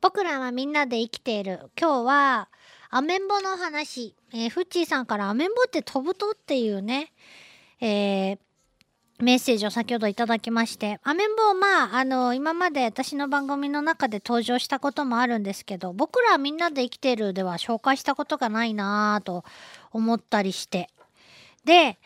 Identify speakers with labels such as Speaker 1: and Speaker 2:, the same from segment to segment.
Speaker 1: 僕らはみんなで生きている。今日は、アメンボの話。えー、フッチーさんからアメンボって飛ぶとっていうね、えー、メッセージを先ほどいただきまして、アメンボまあ、あの、今まで私の番組の中で登場したこともあるんですけど、僕らはみんなで生きているでは紹介したことがないなぁと思ったりして。で、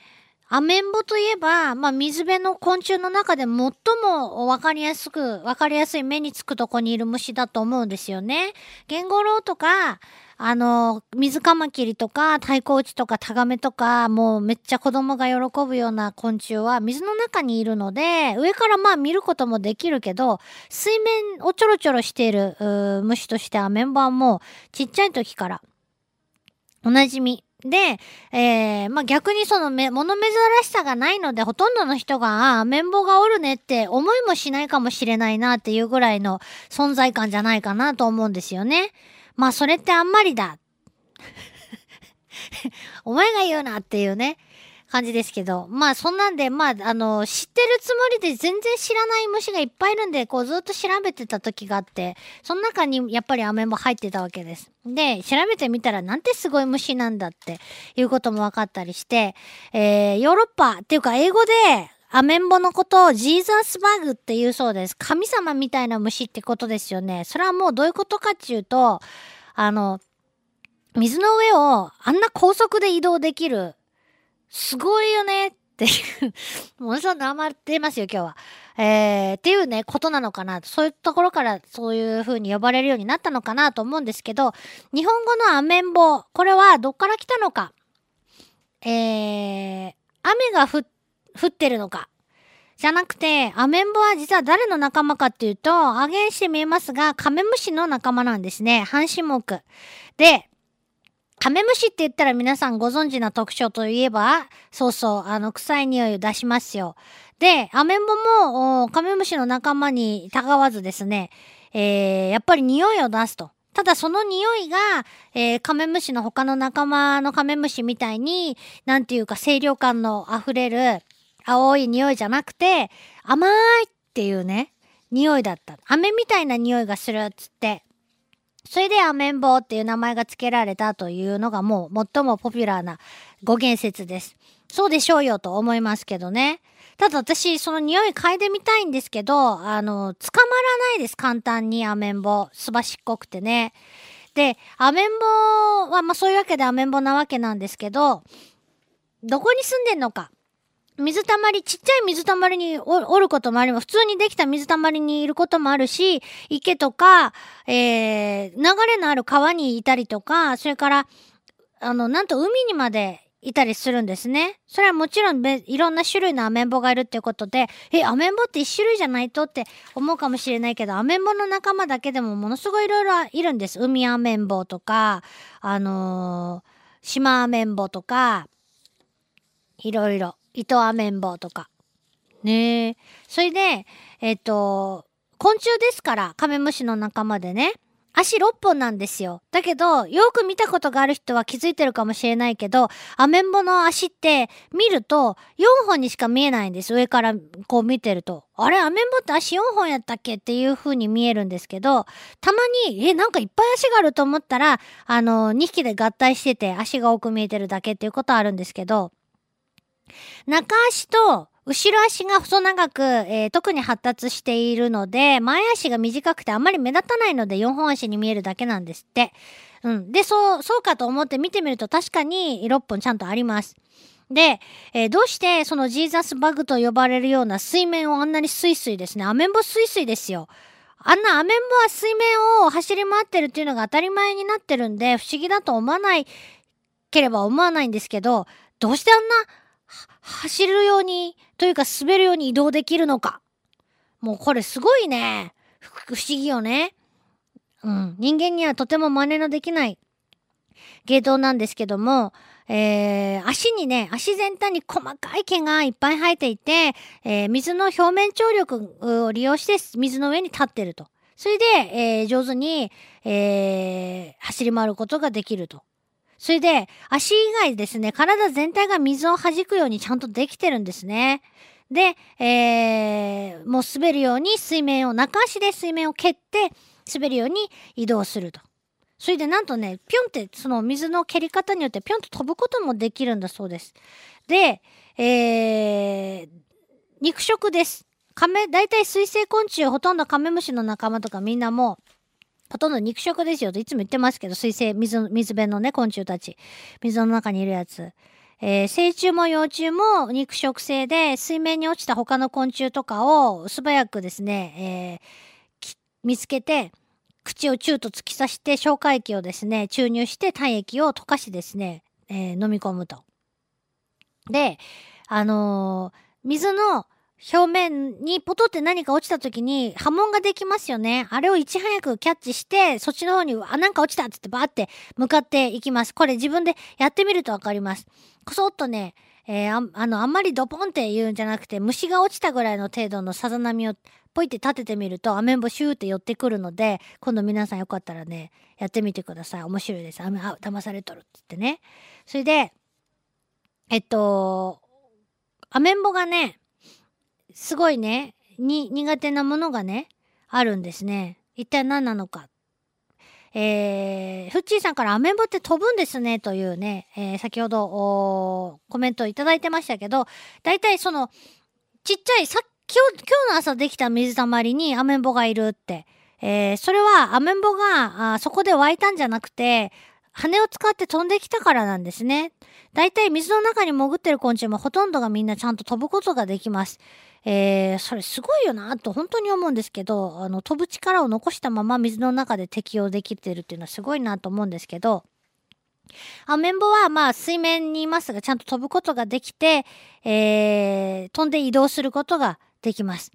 Speaker 1: アメンボといえば、まあ、水辺の昆虫の中で最もわかりやすく、わかりやすい目につくとこにいる虫だと思うんですよね。ゲンゴロウとか、あの、水カマキリとか、太鼓打ちとか、タガメとか、もうめっちゃ子供が喜ぶような昆虫は水の中にいるので、上からまあ見ることもできるけど、水面をちょろちょろしている虫としてアメンボはもうちっちゃい時からおなじみで、えー、まあ、逆にそのめ、物珍しさがないので、ほとんどの人が、ああ、綿棒がおるねって思いもしないかもしれないなっていうぐらいの存在感じゃないかなと思うんですよね。まあ、それってあんまりだ。お前が言うなっていうね。感じですけど、まあそんなんで、まああの、知ってるつもりで全然知らない虫がいっぱいいるんで、こうずっと調べてた時があって、その中にやっぱりアメも入ってたわけです。で、調べてみたらなんてすごい虫なんだっていうことも分かったりして、えー、ヨーロッパっていうか英語でアメンボのことをジーザースバグって言うそうです。神様みたいな虫ってことですよね。それはもうどういうことかっていうと、あの、水の上をあんな高速で移動できるすごいよねっていう ものすごく頑張ってますよ、今日は。えー、っていうね、ことなのかな。そういうところからそういう風に呼ばれるようになったのかなと思うんですけど、日本語のアメンボ、これはどっから来たのか。えー、雨が降ってるのか。じゃなくて、アメンボは実は誰の仲間かっていうと、アゲンして見えますが、カメムシの仲間なんですね。半種目。で、カメムシって言ったら皆さんご存知な特徴といえば、そうそう、あの、臭い匂いを出しますよ。で、アメンボも、カメムシの仲間にたがわずですね、えー、やっぱり匂いを出すと。ただその匂いが、えー、カメムシの他の仲間のカメムシみたいに、なんていうか清涼感の溢れる青い匂いじゃなくて、甘いっていうね、匂いだった。飴みたいな匂いがするっつって。それでアメンボっていう名前が付けられたというのがもう最もポピュラーな語源説です。そうでしょうよと思いますけどね。ただ私、その匂い嗅いでみたいんですけど、あの、捕まらないです。簡単にアメンボ。すばしっこくてね。で、アメンボは、まあそういうわけでアメンボなわけなんですけど、どこに住んでんのか。水たまり、ちっちゃい水たまりにおることもあります。普通にできた水たまりにいることもあるし、池とか、えー、流れのある川にいたりとか、それから、あの、なんと海にまでいたりするんですね。それはもちろんいろんな種類のアメンボがいるっていうことで、え、アメンボって一種類じゃないとって思うかもしれないけど、アメンボの仲間だけでもものすごいいろいろいるんです。海アメンボとか、あのー、島アメンボとか、いろいろ。糸アメンボとか。ねえ。それで、えっ、と、昆虫ですから、カメムシの仲間でね。足6本なんですよ。だけど、よく見たことがある人は気づいてるかもしれないけど、アメンボの足って見ると4本にしか見えないんです。上からこう見てると。あれ、アメンボって足4本やったっけっていう風に見えるんですけど、たまに、え、なんかいっぱい足があると思ったら、あの、2匹で合体してて足が多く見えてるだけっていうことはあるんですけど、中足と後ろ足が細長く、えー、特に発達しているので、前足が短くてあまり目立たないので4本足に見えるだけなんですって。うん。で、そう、そうかと思って見てみると確かに6本ちゃんとあります。で、えー、どうしてそのジーザスバグと呼ばれるような水面をあんなにスイスイですね。アメンボスイスイですよ。あんなアメンボは水面を走り回ってるっていうのが当たり前になってるんで、不思議だと思わないければ思わないんですけど、どうしてあんな走るように、というか滑るように移動できるのか。もうこれすごいね。不思議よね。うん。人間にはとても真似のできない芸当なんですけども、えー、足にね、足全体に細かい毛がいっぱい生えていて、えー、水の表面張力を利用して水の上に立ってると。それで、えー、上手に、えー、走り回ることができると。それで、足以外ですね、体全体が水を弾くようにちゃんとできてるんですね。で、えー、もう滑るように水面を、中足で水面を蹴って滑るように移動すると。それでなんとね、ぴょんってその水の蹴り方によってぴょんと飛ぶこともできるんだそうです。で、えー、肉食です。カメ、大体水生昆虫、ほとんどカメムシの仲間とかみんなもう、ほとんど肉食ですよといつも言ってますけど、水生、水、水辺のね、昆虫たち。水の中にいるやつ。えー、成虫も幼虫も肉食性で、水面に落ちた他の昆虫とかを素早くですね、えー、見つけて、口をチューと突き刺して消化液をですね、注入して体液を溶かしですね、えー、飲み込むと。で、あのー、水の表面にポトって何か落ちた時に波紋ができますよね。あれをいち早くキャッチして、そっちの方に、あ、なんか落ちたっつってバーって向かっていきます。これ自分でやってみるとわかります。こそっとね、えー、ああの、あんまりドポンって言うんじゃなくて、虫が落ちたぐらいの程度のさざ波をポイって立ててみると、アメンボシューって寄ってくるので、今度皆さんよかったらね、やってみてください。面白いです。あ、あ騙されとるって言ってね。それで、えっと、アメンボがね、すごいね、に、苦手なものがね、あるんですね。一体何なのか。えー、フッチーさんからアメンボって飛ぶんですね、というね、えー、先ほど、コメントをいただいてましたけど、大体その、ちっちゃい、さっき、今日の朝できた水たまりにアメンボがいるって。えー、それはアメンボが、あそこで湧いたんじゃなくて、羽を使って飛んできたからなんですね。だいたい水の中に潜ってる昆虫もほとんどがみんなちゃんと飛ぶことができます。えー、それすごいよなと本当に思うんですけど、あの、飛ぶ力を残したまま水の中で適応できてるっていうのはすごいなと思うんですけど、アメンボはまあ水面にいますがちゃんと飛ぶことができて、えー、飛んで移動することができます。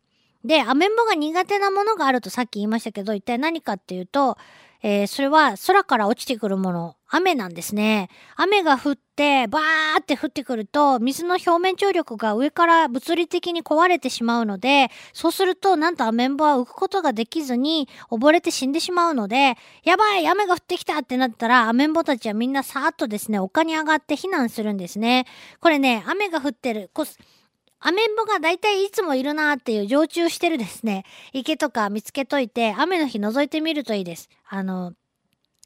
Speaker 1: で、アメンボが苦手なものがあるとさっき言いましたけど、一体何かっていうと、えー、それは空から落ちてくるもの、雨なんですね。雨が降って、バーって降ってくると、水の表面張力が上から物理的に壊れてしまうので、そうすると、なんとアメンボは浮くことができずに、溺れて死んでしまうので、やばい雨が降ってきたってなったら、アメンボたちはみんなさーっとですね、丘に上がって避難するんですね。これね、雨が降ってる、こアメンボが大体いつもいるなーっていう常駐してるですね、池とか見つけといて、雨の日覗いてみるといいです。あの、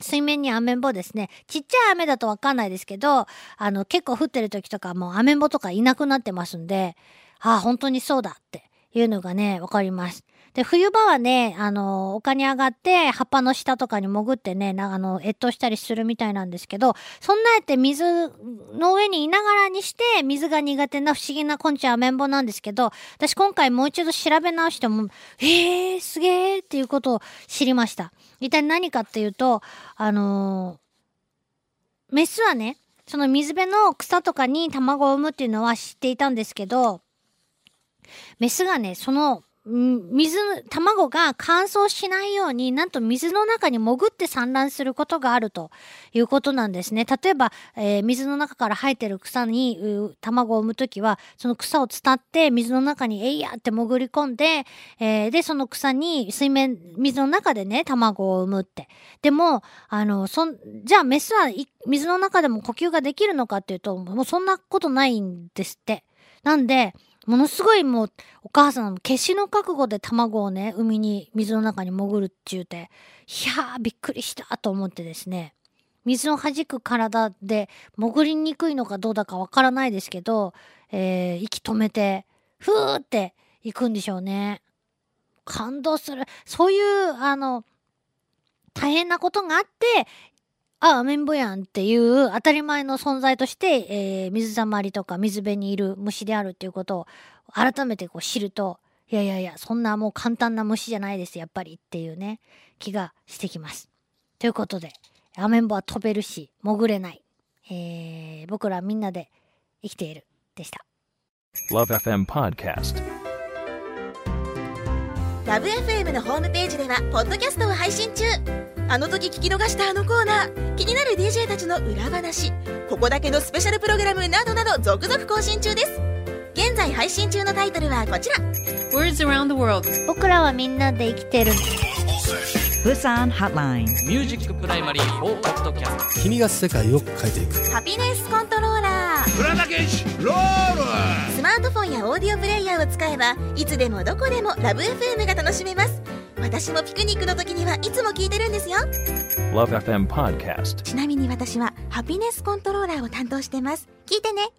Speaker 1: 水面にアメンボですね。ちっちゃい雨だとわかんないですけど、あの、結構降ってる時とかもアメンボとかいなくなってますんで、ああ、本当にそうだっていうのがね、わかります。で、冬場はね、あの、丘に上がって、葉っぱの下とかに潜ってね、あの、越冬したりするみたいなんですけど、そんなやって水の上にいながらにして、水が苦手な不思議な昆虫アメンボなんですけど、私今回もう一度調べ直しても、えー、すげーっていうことを知りました。一体何かっていうと、あのー、メスはね、その水辺の草とかに卵を産むっていうのは知っていたんですけど、メスがね、その水、卵が乾燥しないように、なんと水の中に潜って産卵することがあるということなんですね。例えば、えー、水の中から生えてる草に卵を産むときは、その草を伝って水の中にえいやって潜り込んで、えー、で、その草に水面、水の中でね、卵を産むって。でも、あの、そん、じゃあメスは水の中でも呼吸ができるのかっていうと、もうそんなことないんですって。なんで、ものすごいもう、お母さん、決死の覚悟で卵をね、海に、水の中に潜るっちゅうて、いやー、びっくりしたと思ってですね、水を弾く体で潜りにくいのかどうだかわからないですけど、えー、息止めて、ふーって行くんでしょうね。感動する。そういう、あの、大変なことがあって、あ、アメンボやんっていう当たり前の存在として、えー、水たまりとか水辺にいる虫であるっていうことを改めてこう知ると、いやいやいや、そんなもう簡単な虫じゃないです、やっぱりっていうね、気がしてきます。ということで、アメンボは飛べるし、潜れない。えー、僕らみんなで生きているでした。
Speaker 2: LoveFM Podcast。
Speaker 3: ラブ f m のホームページではポッドキャストを配信中。あの時聞き逃したあのコーナー。気になる DJ たちの裏話。ここだけのスペシャルプログラムなどなど続々更新中です。現在配信中のタイトルはこちら。
Speaker 4: Words around the world.
Speaker 1: 僕らはみんなで生きてる。
Speaker 5: Busan Hotline.
Speaker 6: ミュージックプライマリー4ポッドキャスト
Speaker 7: 君が世界を変えていく。
Speaker 3: ハピネスコントローラー
Speaker 7: 村田健一ロール
Speaker 3: スマートフォンやオーディオプレイヤーを使えばいつでもどこでもラブ f m が楽しめます。私もピクニックの時にはいつも聞いてるんですよ。
Speaker 2: Love FM Podcast.
Speaker 3: ちなみに私はハピネスコントローラーを担当してます。聞いてね